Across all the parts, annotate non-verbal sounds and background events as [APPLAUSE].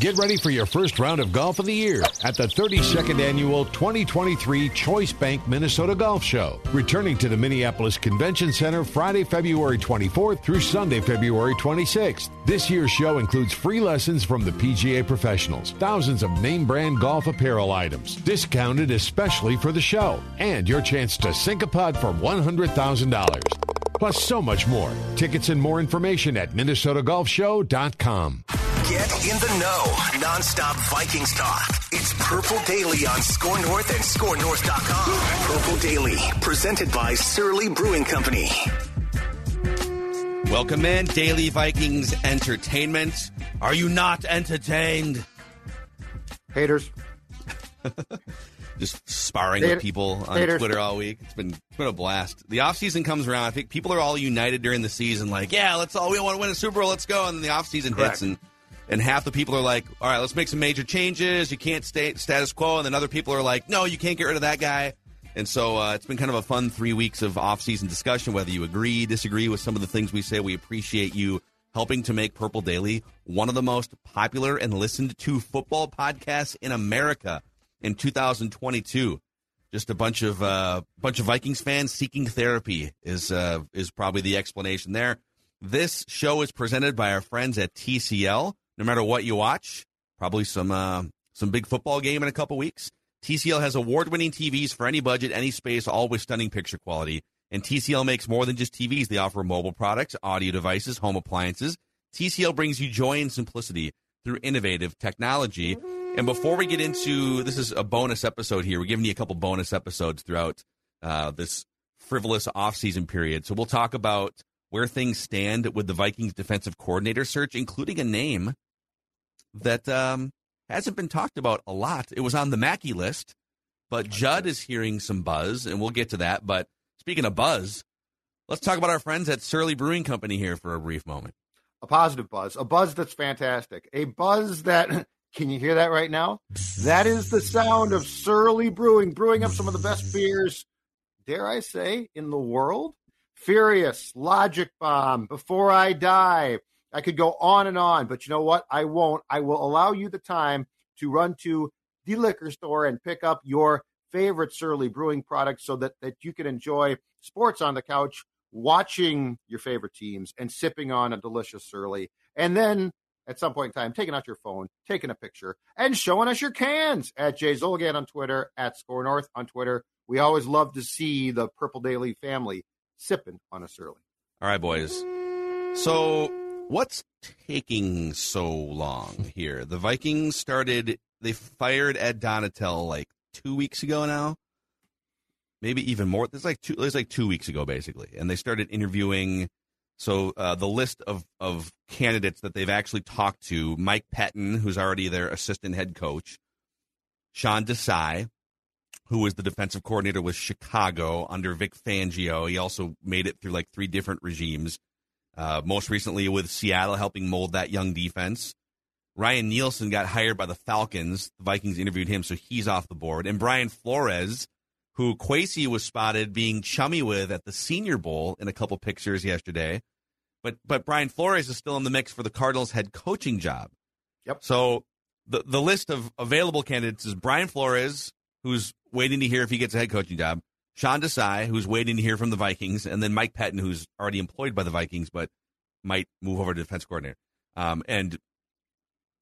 Get ready for your first round of golf of the year at the 32nd annual 2023 Choice Bank Minnesota Golf Show, returning to the Minneapolis Convention Center Friday, February 24th through Sunday, February 26th. This year's show includes free lessons from the PGA professionals, thousands of name brand golf apparel items, discounted especially for the show, and your chance to sink a putt for $100,000. Plus, so much more. Tickets and more information at MinnesotaGolfShow.com. Get in the know. Nonstop Vikings talk. It's Purple Daily on SKOR North and SKORNorth.com. Purple Daily, presented by Surly Brewing Company. Welcome in, Daily Vikings Entertainment. Are you not entertained? Haters. [LAUGHS] Just sparring Hater- with people on haters. Twitter all week. It's been it's been a blast. The off season comes around. I think people are all united during the season. Like, yeah, let's all we want to win a Super Bowl. Let's go. And then the off season hits, and and half the people are like, all right, let's make some major changes. You can't stay status quo. And then other people are like, no, you can't get rid of that guy. And so uh, it's been kind of a fun three weeks of off-season discussion. Whether you agree, disagree with some of the things we say, we appreciate you helping to make Purple Daily one of the most popular and listened to football podcasts in America in 2022. Just a bunch of uh, bunch of Vikings fans seeking therapy is uh, is probably the explanation there. This show is presented by our friends at TCL. No matter what you watch, probably some uh, some big football game in a couple weeks. TCL has award-winning TVs for any budget, any space, with stunning picture quality. And TCL makes more than just TVs. They offer mobile products, audio devices, home appliances. TCL brings you joy and simplicity through innovative technology. And before we get into this is a bonus episode here. We're giving you a couple bonus episodes throughout uh, this frivolous offseason period. So we'll talk about where things stand with the Vikings defensive coordinator search, including a name that um, hasn't been talked about a lot. It was on the Mackey list, but Judd is hearing some buzz, and we'll get to that. But speaking of buzz, let's talk about our friends at Surly Brewing Company here for a brief moment. A positive buzz, a buzz that's fantastic, a buzz that. [LAUGHS] Can you hear that right now? That is the sound of Surly Brewing, brewing up some of the best beers, dare I say, in the world. Furious, Logic Bomb, Before I Die. I could go on and on, but you know what? I won't. I will allow you the time to run to the liquor store and pick up your favorite Surly Brewing product so that, that you can enjoy sports on the couch, watching your favorite teams, and sipping on a delicious Surly. And then at some point in time, taking out your phone, taking a picture, and showing us your cans at J Zulgad on Twitter, at SKOR North on Twitter. We always love to see the Purple Daily family sipping on a Surly. All right, boys. So, what's taking so long here? The Vikings started, they fired Ed Donatell like two weeks ago now. Maybe even more. It's like two. It's like two weeks ago, basically, and they started interviewing. So uh, the list of of candidates that they've actually talked to: Mike Pettine, who's already their assistant head coach, Sean Desai, who was the defensive coordinator with Chicago under Vic Fangio. He also made it through like three different regimes. Uh, most recently with Seattle, helping mold that young defense. Ryan Nielsen got hired by the Falcons. The Vikings interviewed him, so he's off the board. And Brian Flores, who Kwesi was spotted being chummy with at the Senior Bowl in a couple pictures yesterday. But but Brian Flores is still in the mix for the Cardinals head coaching job. Yep. So the the list of available candidates is Brian Flores, who's waiting to hear if he gets a head coaching job. Sean Desai, who's waiting to hear from the Vikings, and then Mike Pettine, who's already employed by the Vikings but might move over to defense coordinator. Um, and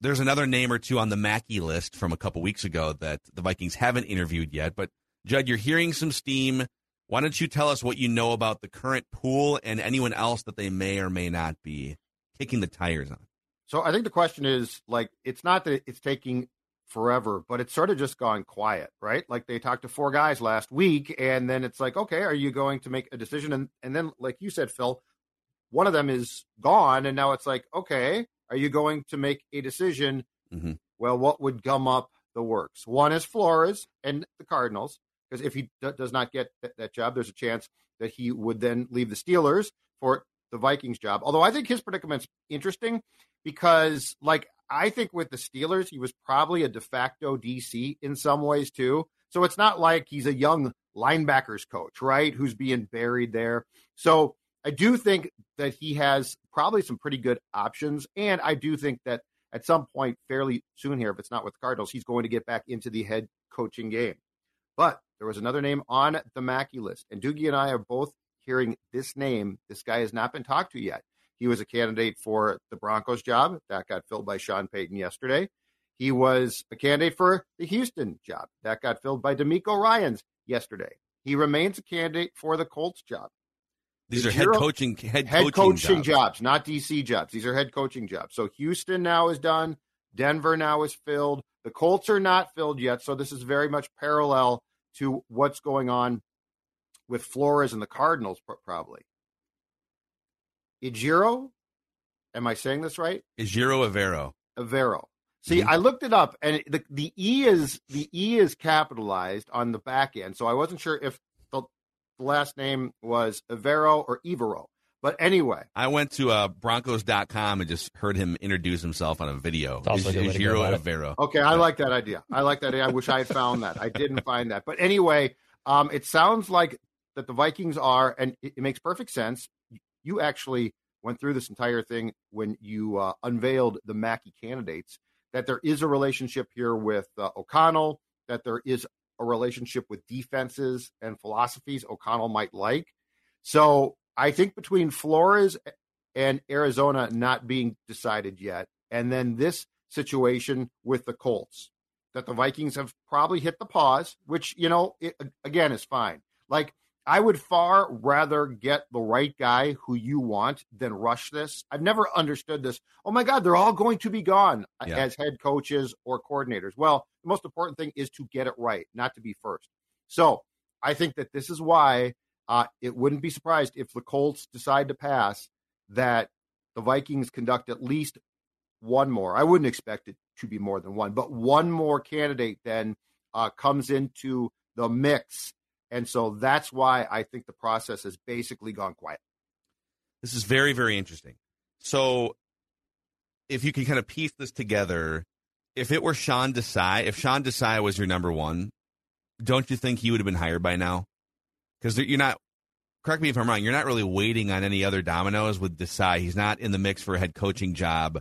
there's another name or two on the Mackey list from a couple weeks ago that the Vikings haven't interviewed yet. But Judd, you're hearing some steam. Why don't you tell us what you know about the current pool and anyone else that they may or may not be kicking the tires on? So I think the question is like it's not that it's taking forever, but it's sort of just gone quiet, right? Like they talked to four guys last week, and then it's like, okay, are you going to make a decision? And and then, like you said, Phil, one of them is gone, and now it's like, okay, are you going to make a decision? Mm-hmm. Well, what would gum up the works? One is Flores and the Cardinals, because if he d- does not get th- that job, there's a chance that he would then leave the Steelers for the Vikings job. Although I think his predicament's interesting because, like, I think with the Steelers, he was probably a de facto DC in some ways too. So it's not like he's a young linebackers coach, right? Who's being buried there. So I do think that he has probably some pretty good options. And I do think that at some point fairly soon here, if it's not with the Cardinals, he's going to get back into the head coaching game. But there was another name on the Mackey list, and Doogie and I are both hearing this name. This guy has not been talked to yet. He was a candidate for the Broncos job. That got filled by Sean Payton yesterday. He was a candidate for the Houston job. That got filled by DeMeco Ryans yesterday. He remains a candidate for the Colts job. These The are head Giro- coaching head, head coaching, coaching jobs. jobs, not DC jobs. These are head coaching jobs. So Houston now is done. Denver now is filled. The Colts are not filled yet. So this is very much parallel to what's going on with Flores and the Cardinals, probably. Ijiro, am I saying this right? Ijiro Avero. Avero. See, Mhm. I looked it up, and the the E is the E is capitalized on the back end, so I wasn't sure if the, the last name was Avero or Ivero. But anyway, I went to uh, Broncos.com and just heard him introduce himself on a video. It's also a good way to go Ijiro. Avero. okay, I like that idea. I like that. idea. I wish I had found that. I didn't find that. But anyway, um, it sounds like that the Vikings are, and it, it makes perfect sense. You actually went through this entire thing when you uh, unveiled the Mackey candidates. That there is a relationship here with uh, O'Connell. That there is a relationship with defenses and philosophies O'Connell might like. So I think between Flores and Arizona not being decided yet, and then this situation with the Colts, that the Vikings have probably hit the pause, which, you know, it, again is fine. Like, I would far rather get the right guy who you want than rush this. I've never understood this. Oh my God, they're all going to be gone Yeah. as head coaches or coordinators. Well, the most important thing is to get it right, not to be first. So I think that this is why uh, it wouldn't be surprised if the Colts decide to pass that the Vikings conduct at least one more. I wouldn't expect it to be more than one, but one more candidate then uh, comes into the mix. And so that's why I think the process has basically gone quiet. This is very, very interesting. So, if you can kind of piece this together, if it were Sean Desai, if Sean Desai was your number one, don't you think he would have been hired by now? Because you're not. Correct me if I'm wrong. You're not really waiting on any other dominoes with Desai. He's not in the mix for a head coaching job.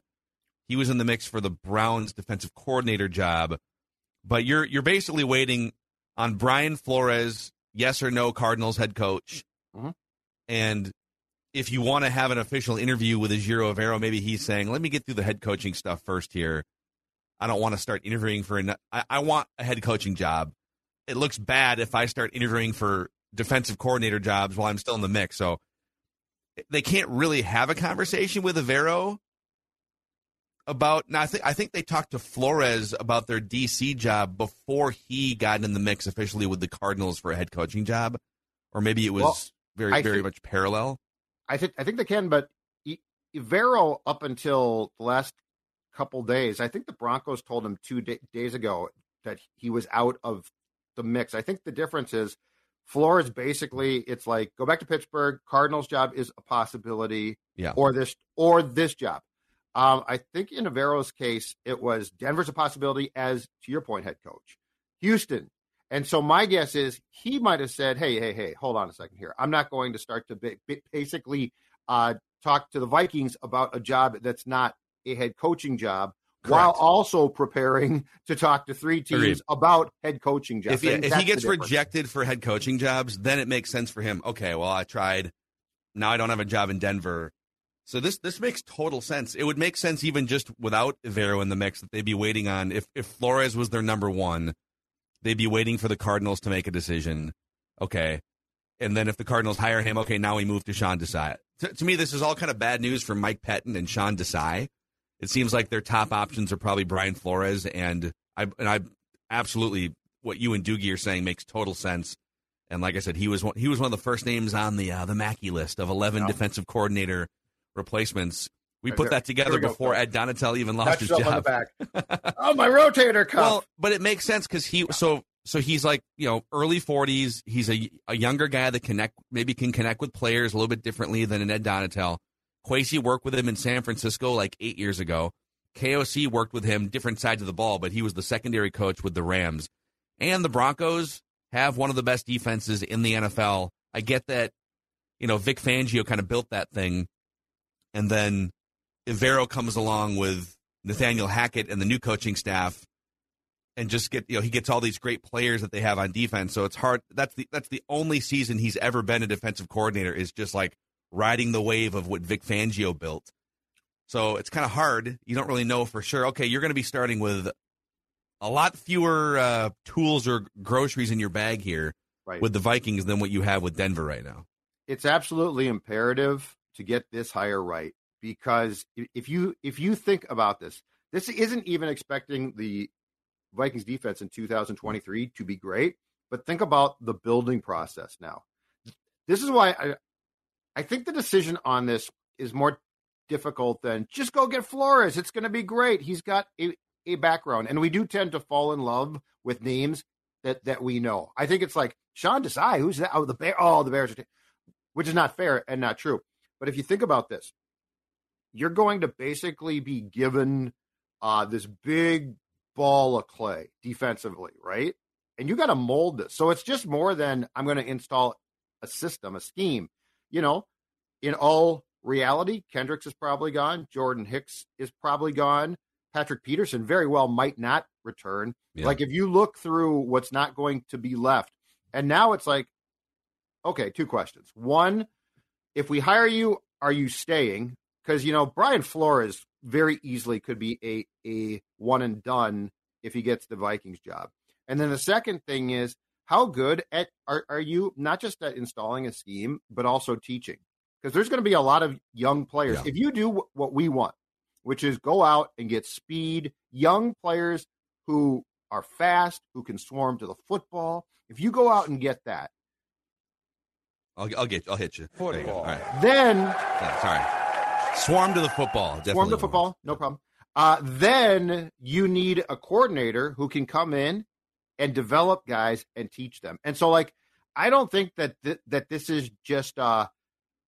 He was in the mix for the Browns defensive coordinator job, but you're you're basically waiting on Brian Flores, yes or no Cardinals head coach, Mhm. and if you want to have an official interview with Ejiro Evero, maybe he's saying, "Let me get through the head coaching stuff first here. I don't want to start interviewing for an. I, I want a head coaching job. It looks bad if I start interviewing for defensive coordinator jobs while I'm still in the mix. So they can't really have a conversation with Evero about. Now I think I think they talked to Flores about their DC job before he got in the mix officially with the Cardinals for a head coaching job, or maybe it was Well, very I very think- much parallel. I think I think they can, but Evero up until the last couple days, I think the Broncos told him two da- days ago that he was out of the mix. I think the difference is Flores basically it's like go back to Pittsburgh. Cardinals job is a possibility, Yeah. or this or this job. Um, I think in Evero's case, it was Denver's a possibility as to your point, head coach. Houston. And so my guess is he might have said, "Hey, hey, hey, hold on a second here. I'm not going to start to ba- ba- basically uh, talk to the Vikings about a job that's not a head coaching job, while also preparing to talk to three teams Agreed. about head coaching jobs." if he, if he gets rejected for head coaching jobs, then it makes sense for him. Okay, well, I tried. Now I don't have a job in Denver. So this this makes total sense. It would make sense even just without Evero in the mix that they'd be waiting on if if Flores was their number one, they'd be waiting for the Cardinals to make a decision. Okay. And then if the Cardinals hire him, okay, now we move to Sean Desai. To, to me, this is all kind of bad news for Mike Pettine and Sean Desai. It seems like their top options are probably Brian Flores and I and I absolutely what you and Doogie are saying makes total sense. And like I said, he was one, he was one of the first names on the uh, the Mackey list of eleven defensive coordinator replacements. We put that together before Ed Donatell even lost his job. [LAUGHS] oh, my rotator cuff. Well, but it makes sense because he so so he's like you know early forties. He's a a younger guy that connect maybe can connect with players a little bit differently than an Ed Donatell. Kwesi worked with him in San Francisco like eight years ago. KOC worked with him different sides of the ball, but he was the secondary coach with the Rams. And the Broncos have one of the best defenses in the NFL. I get that, you know, Vic Fangio kind of built that thing and then Evero comes along with Nathaniel Hackett and the new coaching staff, and just get you know he gets all these great players that they have on defense. So it's hard. That's the that's the only season he's ever been a defensive coordinator is just like riding the wave of what Vic Fangio built. So it's kind of hard. You don't really know for sure. Okay, you're going to be starting with a lot fewer uh, tools or groceries in your bag here right. with the Vikings than what you have with Denver right now. It's absolutely imperative to get this hire right because if you if you think about this, this isn't even expecting the Vikings defense in 2023 to be great, but think about the building process now. This is why I I think the decision on this is more difficult than just go get Flores. It's going to be great. He's got a, a background, and we do tend to fall in love with names that that we know. I think it's like Sean Desai. Who's that? Oh, the Bear. Oh, the Bears are. T-. Which is not fair and not true. But if you think about this, you're going to basically be given uh, this big ball of clay defensively, right? And you got to mold this. So it's just more than I'm going to install a system, a scheme. You know, in all reality, Kendricks is probably gone. Jordan Hicks is probably gone. Patrick Peterson very well might not return. Yeah. Like if you look through what's not going to be left, and now it's like, okay, two questions. One, if we hire you, are you staying? Because you know Brian Flores very easily could be a a one and done if he gets the Vikings job. And then the second thing is how good at are, are you not just at installing a scheme but also teaching? Because there's going to be a lot of young players. Yeah. If you do w- what we want, which is go out and get speed, young players who are fast, who can swarm to the football. If you go out and get that, I'll, I'll get. I'll hit you. Football. All right. Then. Yeah, sorry. Swarm to the football. Definitely swarm to football. No problem. Uh, then you need a coordinator who can come in and develop guys and teach them. And so, like, I don't think that th- that this is just, uh,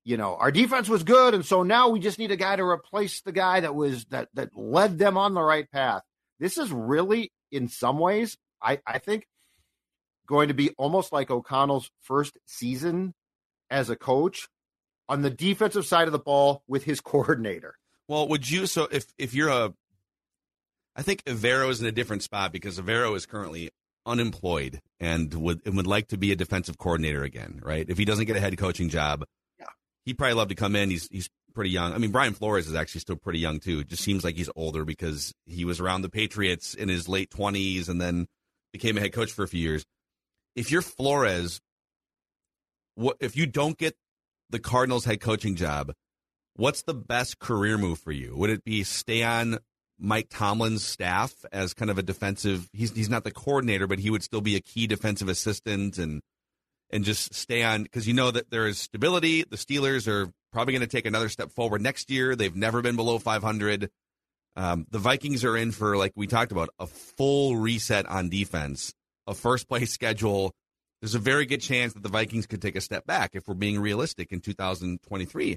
you know, our defense was good, and so now we just need a guy to replace the guy that was that that led them on the right path. This is really, in some ways, I I think, going to be almost like O'Connell's first season as a coach on the defensive side of the ball with his [LAUGHS] coordinator. Well, would you so if if you're a I think Evero is in a different spot because Evero is currently unemployed and would and would like to be a defensive coordinator again, right? If he doesn't get a head coaching job, yeah. he'd probably love to come in. He's he's pretty young. I mean, Brian Flores is actually still pretty young too. It just seems like he's older because he was around the Patriots in his late twenties and then became a head coach for a few years. If you're Flores, what if you don't get the Cardinals head coaching job? What's the best career move for you? Would it be stay on Mike Tomlin's staff as kind of a defensive? He's he's not the coordinator, but he would still be a key defensive assistant and and just stay on because you know that there is stability. The Steelers are probably going to take another step forward next year. They've never been below 500. Um, the Vikings are in for like we talked about a full reset on defense, a first place [LAUGHS] schedule there's a very good chance that the Vikings could take a step back if we're being realistic in 2023.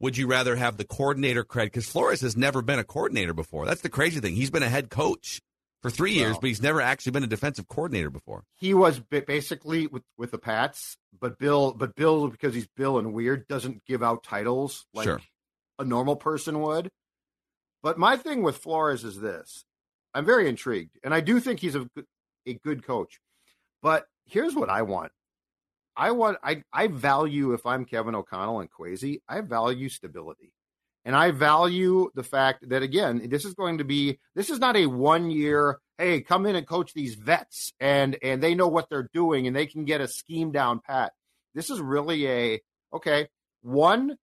Would you rather have the coordinator credit? Because Flores has never been a coordinator before. That's the crazy thing. He's been a head coach for three years, well, but he's never actually been a defensive coordinator before. He was basically with, with the Pats, but Bill, but Bill, because he's Bill and weird, doesn't give out titles like sure. a normal person would. But my thing with Flores is this: I'm very intrigued, and I do think he's a a good coach. But here's what I want. I want I I value if I'm Kevin O'Connell and Kwesi, I value stability. And I value the fact that again, this is going to be this is not a one year, hey, come in and coach these vets and and they know what they're doing and they can get a scheme down pat. This is really a okay, one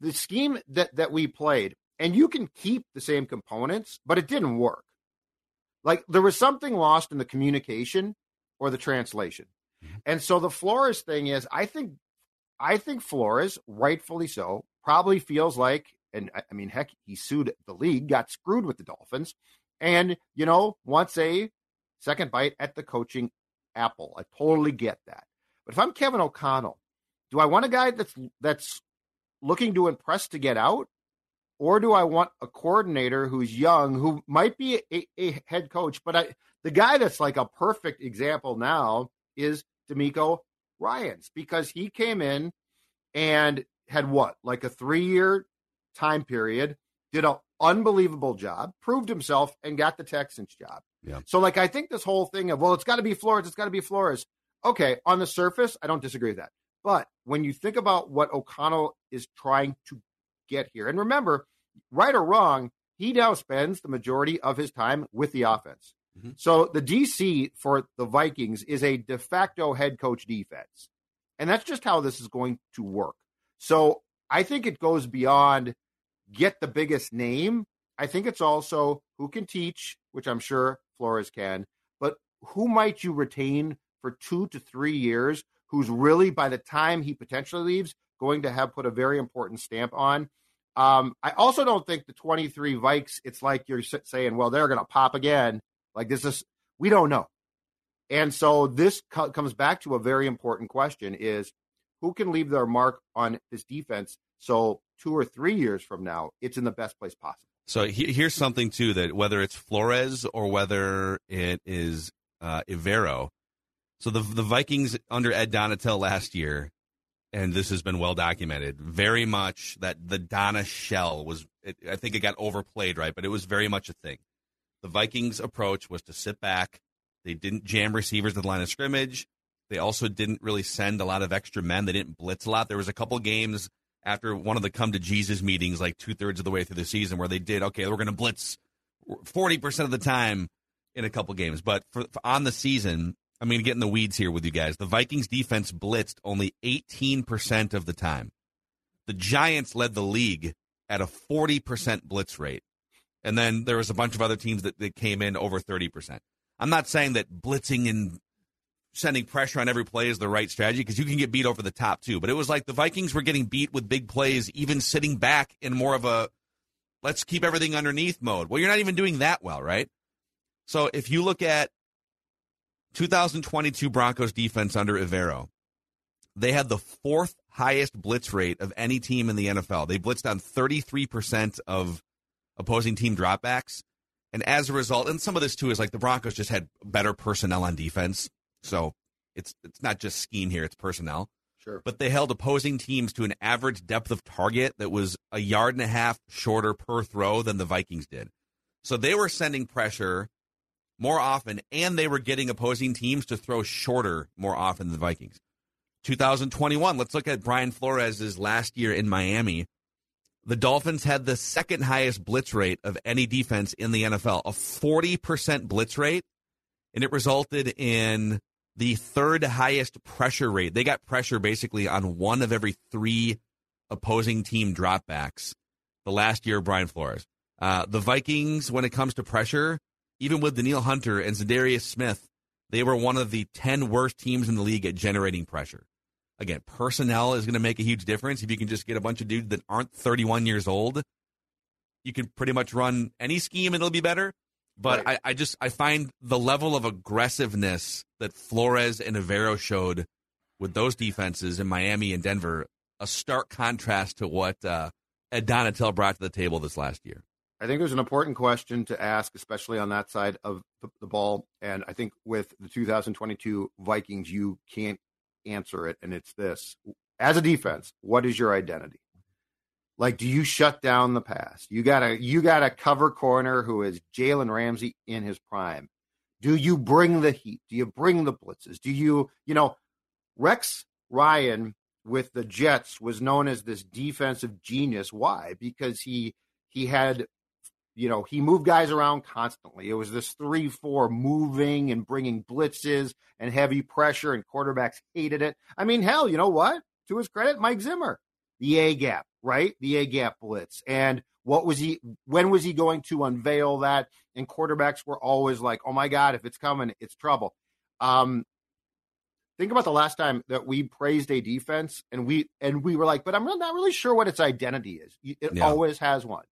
the scheme that that we played and you can keep the same components, but it didn't work. Like there was something lost in the communication or the translation. Mm-hmm. And so the Flores thing is I think I think Flores, rightfully so, probably feels like and I mean, heck, he sued the league, got screwed with the Dolphins, and you know wants a second bite at the coaching apple. I totally get that. But if I'm Kevin O'Connell, do I want a guy that's that's looking to impress to get out, or do I want a coordinator who's young, who might be a, a head coach? But I, the guy that's like a perfect example now is DeMeco Ryans because he came in and had what like a three year time period, did an unbelievable job, proved himself, and got the Texans job. Yeah. So, like, I think this whole thing of, well, it's got to be Flores, it's got to be Flores. Okay, on the surface, I don't disagree with that. But when you think about what O'Connell is trying to get here, and remember, right or wrong, he now spends the majority of his time with the offense. Mm-hmm. So the DC for the Vikings is a de facto head coach defense. And that's just how this is going to work. So I think it goes beyond get the biggest name. I think it's also who can teach, which I'm sure Flores can, but who might you retain for two to three years who's really, by the time he potentially leaves, going to have put a very important stamp on. Um, I also don't think the 23 Vikes, it's like you're saying, well, they're going to pop again. Like this is, we don't know. And so this co- comes back to a very important question is who can leave their mark on this defense so two or three years from now, it's in the best place possible. So he, here's something too that whether it's Flores or whether it is uh, Evero, so the the Vikings under Ed Donatell last year, and this has been well documented, very much that the Donna shell was. It, I think it got overplayed, right? But it was very much a thing. The Vikings' approach was to sit back. They didn't jam receivers at the line of scrimmage. They also didn't really send a lot of extra men. They didn't blitz a lot. There was a couple games after one of the come to Jesus meetings, like two thirds of the way through the season, where they did okay, we're going to blitz forty percent of the time in a couple games, but for, for, on the season, I'm going to get in the weeds here with you guys. The Vikings defense blitzed only 18 percent of the time. The Giants led the league at a 40 percent blitz rate, and then there was a bunch of other teams that, that came in over 30 percent. I'm not saying that blitzing and sending pressure on every play is the right strategy because you can get beat over the top too. But it was like the Vikings were getting beat with big plays, even sitting back in more of a let's keep everything underneath mode. Well, you're not even doing that well, right? So if you look at 2022 Broncos defense under Evero, they had the fourth highest blitz rate of any team in the NFL. They blitzed on 33% of opposing team dropbacks. And as a result, and some of this too is like the Broncos just had better personnel on defense. So it's it's not just scheme here; it's personnel. Sure. But they held opposing teams to an average depth of target that was a yard and a half shorter per throw than the Vikings did. So they were sending pressure more often, and they were getting opposing teams to throw shorter more often than the Vikings. 2021, let's look at Brian Flores' last year in Miami. The Dolphins had the second highest blitz rate of any defense in the NFL, a 40% blitz rate, and it resulted in the third highest pressure rate. They got pressure basically on one of every three opposing team dropbacks the last year Brian Flores. Uh, the Vikings, when it comes to pressure, even with Danielle Hunter and Za'Darius Smith, they were one of the 10 worst teams in the league at generating pressure. Again, personnel is going to make a huge difference. If you can just get a bunch of dudes that aren't 31 years old, you can pretty much run any scheme and it'll be better. But right. I, I just I find the level of aggressiveness that Flores and Evero showed with those defenses in Miami and Denver a stark contrast to what uh, Ed Donatell brought to the table this last year. I think there's an important question to ask, especially on that side of the, ball. And I think with the 2022 Vikings, you can't answer it. And it's this as a defense, what is your identity? Like, do you shut down the pass? You gotta you got a cover corner who is Jalen Ramsey in his prime. Do you bring the heat? Do you bring the blitzes? Do you, you know, Rex Ryan with the Jets was known as this defensive genius. Why? Because he he had you know, he moved guys around constantly. It was this 3 4 moving and bringing blitzes and heavy pressure, and quarterbacks hated it. I mean, hell, you know what? To his credit, Mike Zimmer, the A gap, right? The A gap blitz. And what was he, when was he going to unveil that? And quarterbacks were always like, oh my God, if it's coming, it's trouble. Um, think about the last time that we praised a defense and we and we were like, but I'm not really sure what its identity is. It yeah. always has one.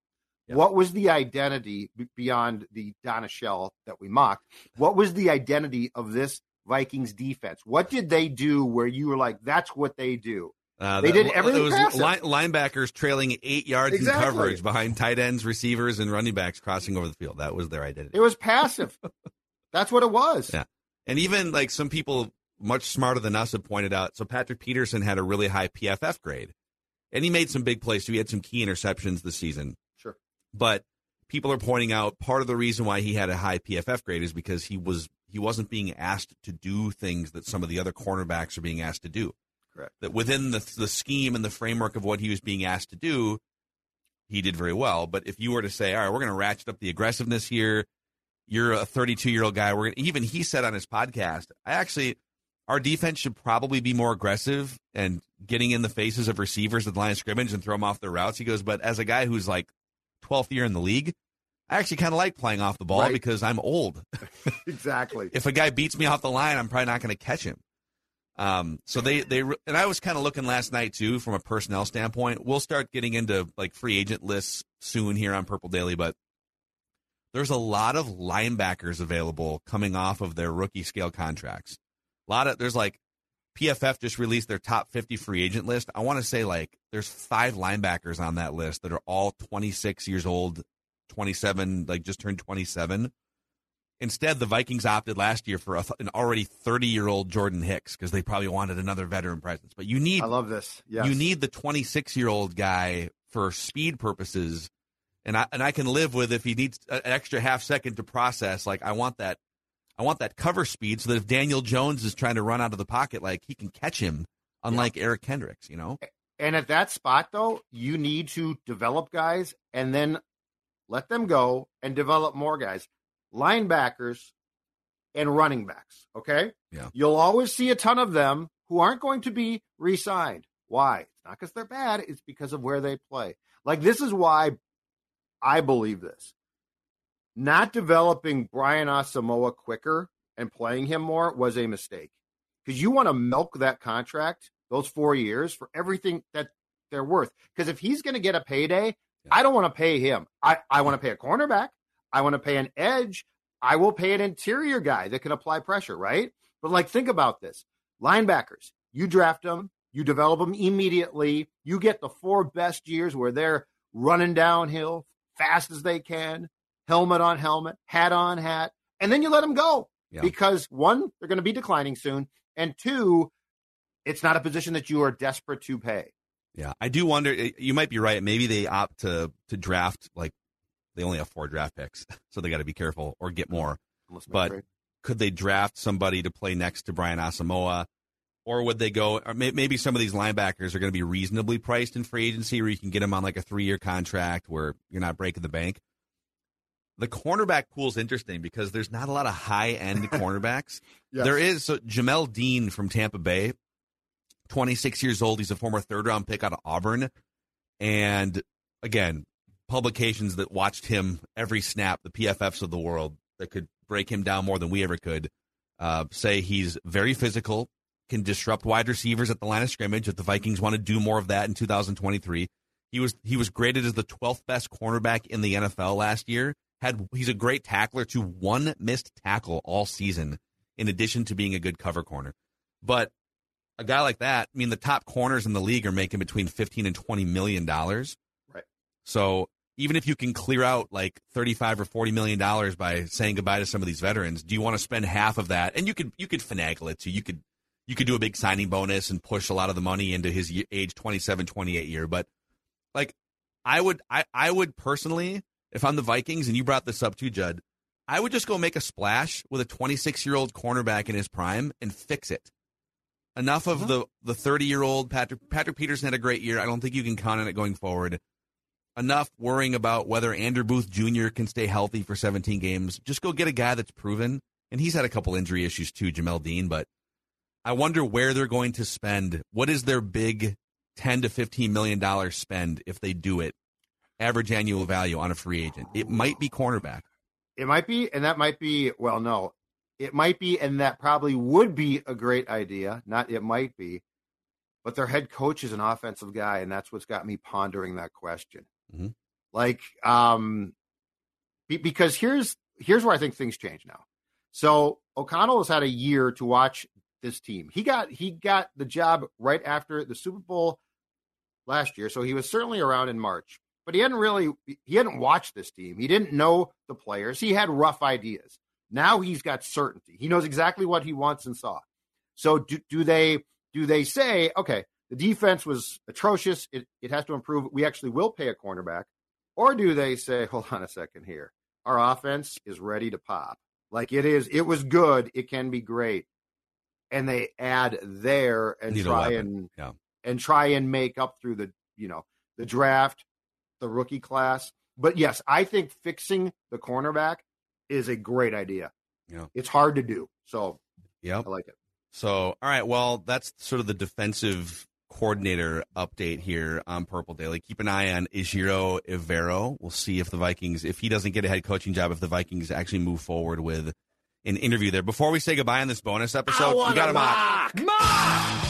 What was the identity beyond the Donna Shell that we mocked? What was the identity of this Vikings defense? What did they do where you were like, that's what they do? Uh, they did everything. It was line, linebackers trailing eight yards exactly. in coverage behind tight ends, receivers, and running backs crossing over the field. That was their identity. It was passive. that's what it was. Yeah, and even like some people much smarter than us have pointed out. So Patrick Peterson had a really high PFF grade, and he made some big plays. So he had some key interceptions this season. But people are pointing out part of the reason why he had a high PFF grade is because he was he wasn't being asked to do things that some of the other cornerbacks are being asked to do. Correct. That within the the scheme and the framework of what he was being asked to do, he did very well. But if you were to say, all right, we're going to ratchet up the aggressiveness here. You're a 32 year old guy. We're gonna, even he said on his podcast, I actually our defense should probably be more aggressive and getting in the faces of receivers at the line of scrimmage and throw them off their routes. He goes, but as a guy who's like 12th year in the league, I actually kind of like playing off the ball right. because I'm old. [LAUGHS] exactly. if a guy beats me off the line, I'm probably not going to catch him. Um, so they they and I was kind of looking last night too from a personnel standpoint. We'll start getting into like free agent lists soon here on Purple Daily, but there's a lot of linebackers available coming off of their rookie scale contracts. A lot of there's like PFF just released their top 50 free agent list. I want to say like there's five linebackers on that list that are all 26 years old, 27, like just turned 27. Instead, the Vikings opted last year for a, an already 30 year old Jordan Hicks because they probably wanted another veteran presence. But you need, I love this. Yes. You need the 26 year old guy for speed purposes. And I, and I can live with if he needs an extra half second to process. Like, I want that I want that cover speed so that if Daniel Jones is trying to run out of the pocket, like he can catch him, unlike yeah. Eric Kendricks, you know? And at that spot, though, you need to develop guys and then let them go and develop more guys. Linebackers and running backs, okay? Yeah. You'll always see a ton of them who aren't going to be re signed. Why? It's not because they're bad, it's because of where they play. Like, this is why I believe this not developing Brian Asamoah quicker and playing him more was a mistake because you want to milk that contract those four years for everything that they're worth. Because if he's going to get a payday, yeah. I don't want to pay him. I, I want to pay a cornerback. I want to pay an edge. I will pay an interior guy that can apply pressure, right? But like, think about this linebackers, you draft them, you develop them immediately. You get the four best years where they're running downhill fast as they can, helmet on helmet, hat on hat, and then you let them go yeah. because one, they're going to be declining soon, and two, it's not a position that you are desperate to pay. Yeah, I do wonder. You might be right. Maybe they opt to to draft like they only have four draft picks, [LAUGHS] so they got to be careful or get more. But could they draft somebody to play next to Brian Asamoah? Or would they go? Or maybe some of these linebackers are going to be reasonably priced in free agency, where you can get them on like a three-year contract, where you're not breaking the bank. The cornerback pool is interesting because there's not a lot of high end [LAUGHS] cornerbacks. yes. There is so Jamel Dean from Tampa Bay, 26 years old. He's a former third round pick out of Auburn. And again, publications that watched him every snap, the PFFs of the world that could break him down more than we ever could, uh, say he's very physical, can disrupt wide receivers at the line of scrimmage. If the Vikings want to do more of that in 2023, he was he was graded as the 12th best cornerback in the NFL last year had he's a great tackler to one missed tackle all season, in addition to being a good cover corner. But a guy like that, I mean, the top corners in the league are making between fifteen and twenty million dollars. Right. So even if you can clear out like thirty-five or forty million dollars by saying goodbye to some of these veterans, do you want to spend half of that? And you could you could finagle it too. You could you could do a big signing bonus and push a lot of the money into his age 27, 28 year. But like, I would I I would personally if I'm the Vikings and you brought this up too, Judd, I would just go make a splash with a 26 year old cornerback in his prime and fix it. Enough of uh-huh. the the 30 year old Patrick Patrick Peterson had a great year. I don't think you can count on it going forward. Enough worrying about whether Andrew Booth Jr. can stay healthy for 17 games. Just go get a guy that's proven. And he's had a couple injury issues too, Jamel Dean. But I wonder where they're going to spend. What is their big 10 to 15 million dollar spend if they do it? Average annual value on a free agent. It might be cornerback. It might be, and that might be. Well, no, it might be, and that probably would be a great idea. Not it might be, but their head coach is an offensive guy, and that's what's got me pondering that question. Mm-hmm. Like, um, be, because here's here's where I think things change now. So O'Connell has had a year to watch this team. He got he got the job right after the Super Bowl last year, so he was certainly around in March. But he hadn't really he hadn't watched this team. He didn't know the players. He had rough ideas. Now he's got certainty. He knows exactly what he wants and saw. So do, do they do they say, okay, the defense was atrocious. It, it has to improve. We actually will pay a cornerback. Or do they say, [LAUGHS] hold on a second here. Our offense is ready to pop. Like it is, it was good. It can be great. And they add there and Need try and Yeah. and try and make up through the, you know, the draft, the rookie class. But yes, I think fixing the cornerback is a great idea. Yeah. It's hard to do. So Yep. I like it. So, all right. Well, that's sort of the defensive coordinator update here on Purple Daily. Keep an eye on Ejiro Evero. We'll see if the Vikings, if he doesn't get a head coaching job, if the Vikings actually move forward with an interview there. Before we say goodbye on this bonus episode, we got a mock.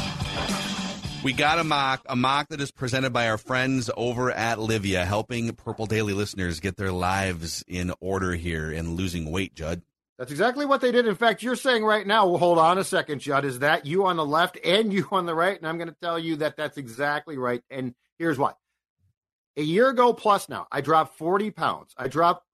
We got a mock, a mock that is presented by our friends over at Livea, helping Purple Daily listeners get their lives in order here and losing weight, Judd. That's exactly what they did. In fact, you're saying right now, well, hold on a second, Judd. Is that you on the left and you on the right? And I'm going to tell you that that's exactly right. And here's why. A year ago plus now, I dropped 40 pounds. I dropped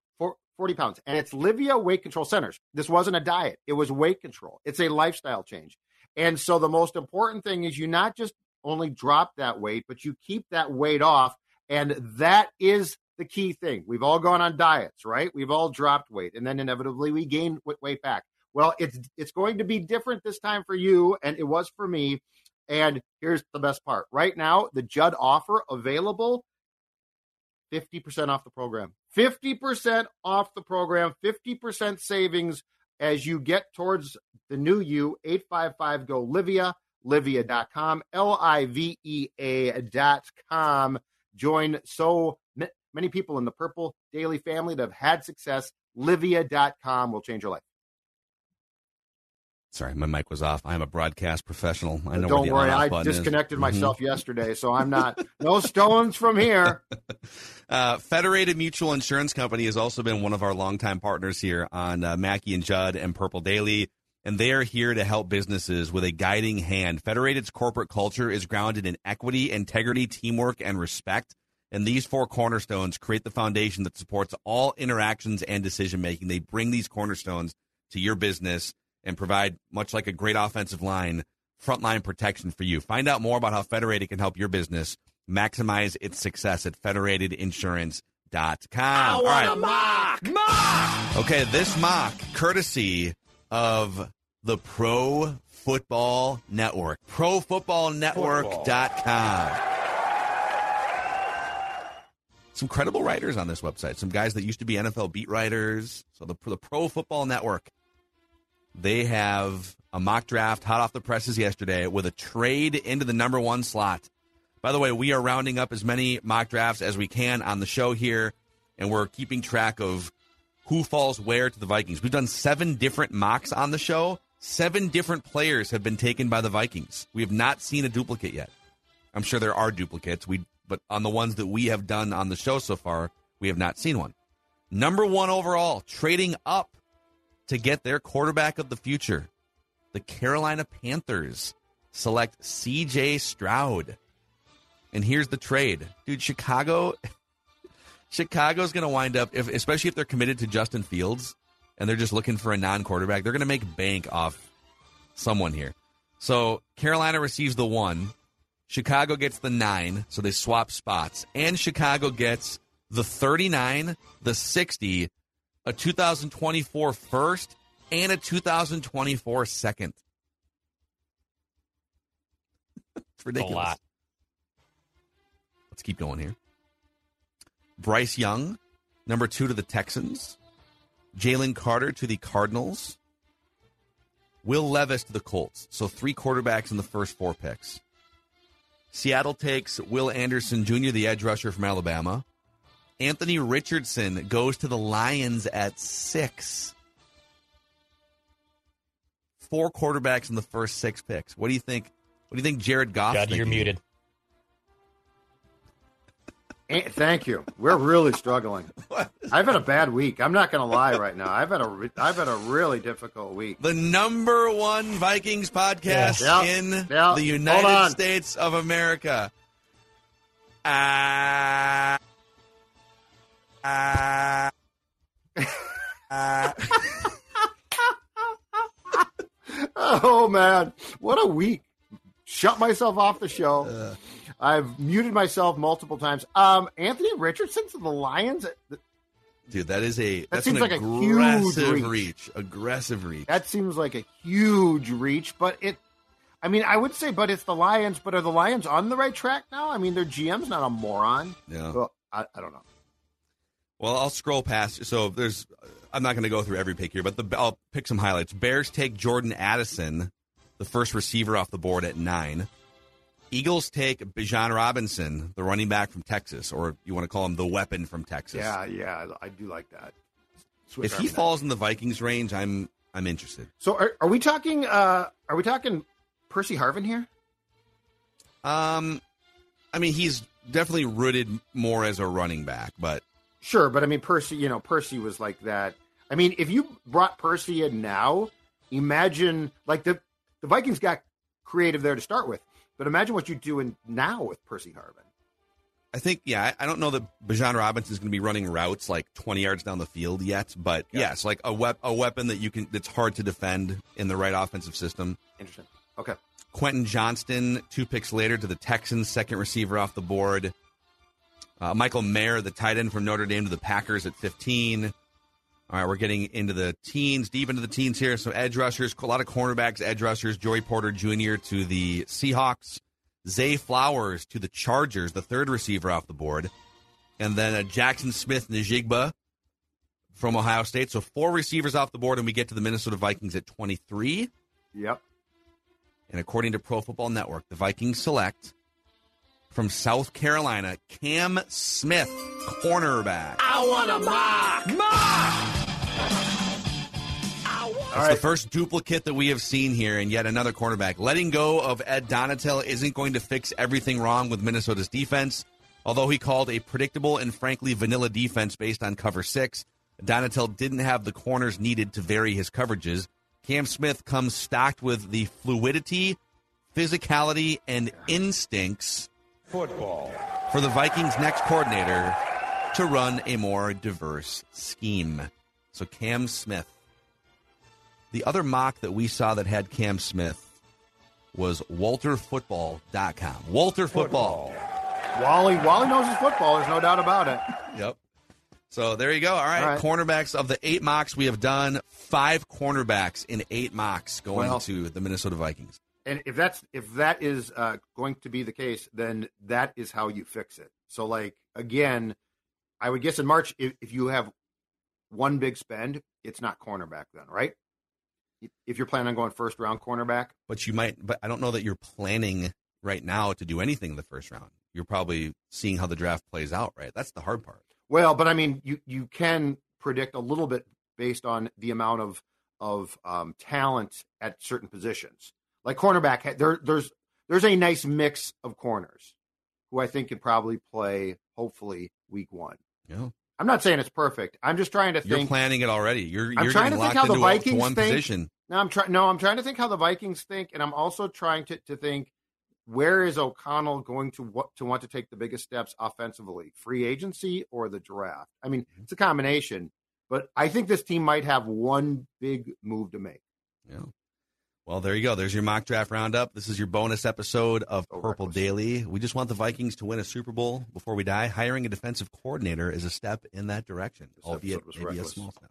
40 pounds, and it's Livea Weight Control Centers. This wasn't a diet, it was weight control. It's a lifestyle change. And so the most important thing is you not just only drop that weight, but you keep that weight off. And that is the key thing. We've all gone on diets, right? We've all dropped weight, and then inevitably we gain weight back. Well, it's it's going to be different this time for you, and it was for me. And here's the best part: right now, the Judd offer available. 50% off the program. 50% off the program. 50% savings as you get towards the new you. 855 go Livea, livea.com, L I V E A.com. Join so ma- many people in the Purple Daily family that have had success. Livea.com will change your life. Sorry, my mic was off. I'm a broadcast professional. I know. Don't the worry, I button is. disconnected Mhm. myself yesterday, so I'm not, [LAUGHS] no stones from here. [LAUGHS] Uh, Federated Mutual Insurance Company has also been one of our longtime partners here on uh, Mackey and Judd and Purple Daily, and they are here to help businesses with a guiding hand. Federated's corporate culture is grounded in equity, integrity, teamwork, and respect. And these four cornerstones create the foundation that supports all interactions and decision making. They bring these cornerstones to your business and provide, much like a great offensive line, frontline protection for you. Find out more about how Federated can help your business maximize its success at federatedinsurance.com. All right. mock! Mock! Okay, this mock, courtesy of the Pro Football Network. ProFootballNetwork.com. Some credible writers on this website. Some guys that used to be NFL beat writers. So the, the Pro Football Network, they have a mock draft hot off the presses yesterday with a trade into the number one slot. By the way, we are rounding up as many mock drafts as we can on the show here, and we're keeping track of who falls where to the Vikings. We've done seven different mocks on the show. Seven different players have been taken by the Vikings. We have not seen a duplicate yet. I'm sure there are duplicates. We, but on the ones that we have done on the show so far, we have not seen one. Number one overall, trading up to get their quarterback of the future. The Carolina Panthers select C.J. Stroud. And here's the trade, dude. Chicago, Chicago's going to wind up, if, especially if they're committed to Justin Fields and they're just looking for a non-quarterback. They're going to make bank off someone here. So Carolina receives the one, Chicago gets the nine, so they swap spots, and Chicago gets the 39, the 60, a 2024 first, and a 2024 second. [LAUGHS] It's ridiculous. Let's keep going here. Bryce Young, number two to the Texans. Jalen Carter to the Cardinals. Will Levis to the Colts. So three quarterbacks in the first four picks. Seattle takes Will Anderson Jr., the edge rusher from Alabama. Anthony Richardson goes to the Lions at six. Four quarterbacks in the first six picks. What do you think? What do you think Jared Goff? Judd, you're muted. Eh, Thank you. We're really struggling. [LAUGHS] I've had a bad week. I'm not going to lie right now. I've had a I've had a really difficult week. The number one Vikings podcast Yeah. in Yeah. the United. States of America. Ah. Ah. Ah. Oh man, what a week! Shut myself off the show. I've muted myself multiple times. Um, Anthony Richardson to the Lions. Dude, that is a that's seems like a huge reach. reach. Aggressive reach. That seems like a huge reach, but it. I mean, I would say, but it's the Lions. But are the Lions on the right track now? I mean, their GM's not a moron. Yeah. Well, I, I don't know. Well, I'll scroll past. So there's, I'm not going to go through every pick here, but the, I'll pick some highlights. Bears take Jordan Addison, the first receiver off the board at nine. Eagles take Bijan Robinson, the running back from Texas, or you want to call him the weapon from Texas. Yeah, yeah, I do like that. If he falls in the Vikings range, I'm I'm interested. So are, are we talking? Uh, are we talking Percy Harvin here? Um, I mean, he's definitely rooted more as a running back, but Sure, but I mean Percy. You know, Percy was like that. I mean, if you brought Percy in now, imagine like the the Vikings got creative there to start with, but imagine what you're doing now with Percy Harvin. I think, yeah, I don't know that Bijan Robinson is going to be running routes like 20 yards down the field yet, but yes, like a, wep- a weapon that you can that's hard to defend in the right offensive system. Interesting. Okay. Quentin Johnston, two picks later to the Texans, second receiver off the board. Uh, Michael Mayer, the tight end from Notre Dame to the Packers at 15. All right, we're getting into the teens, deep into the teens here. So edge rushers, a lot of cornerbacks, edge rushers. Joey Porter Jr. to the Seahawks. Zay Flowers to the Chargers, the third receiver off the board. And then uh, Jaxon Smith-Njigba from Ohio State. So four receivers off the board, and we get to the Minnesota Vikings at 23. Yep. And according to Pro Football Network, the Vikings select from South Carolina Cam Smith, cornerback. That's the first duplicate that we have seen here, and yet another cornerback. Letting go of Ed Donatell isn't going to fix everything wrong with Minnesota's defense. Although he called a predictable and frankly vanilla defense based on cover six, Donatell didn't have the corners needed to vary his coverages. Cam Smith comes stocked with the fluidity, physicality, and instincts Football. for the Vikings' next coordinator to run a more diverse scheme. So Cam Smith. The other mock that we saw that had Cam Smith was WalterFootball.com. Walter Football. Wally Wally knows his football. There's no doubt about it. Yep. So there you go. All right. All right. Cornerbacks of the eight mocks we have done, five cornerbacks in eight mocks going Well- to the Minnesota Vikings. And if that's if that is uh, going to be the case, then that is how you fix it. So, like again, I would guess in March, if, if you have one big spend, it's not cornerback then, right? If you're planning on going first round cornerback, But you might, but I don't know that you're planning right now to do anything in the first round. You're probably seeing how the draft plays out, right? That's the hard part. well, but I mean, you you can predict a little bit based on the amount of of um, talent at certain positions. Like cornerback, there there's there's a nice mix of corners who I think could probably play hopefully week one. Yeah. I'm not saying it's perfect. I'm just trying to You're planning it already. You're, I'm you're trying to think how the into, a- Vikings one think. position. No, I'm trying. No, I'm trying to think how the Vikings think, and I'm also trying to, to think where is O'Connell going to what to want to take the biggest steps offensively, free agency or the draft? I mean, Mm-hmm. it's a combination, but I think this team might have one big move to make. Yeah. Well, there you go. There's your mock draft roundup. This is your bonus episode of So Purple reckless. Daily. We just want the Vikings to win a Super Bowl before we die. Hiring a defensive coordinator is a step in that direction, This albeit maybe a small step.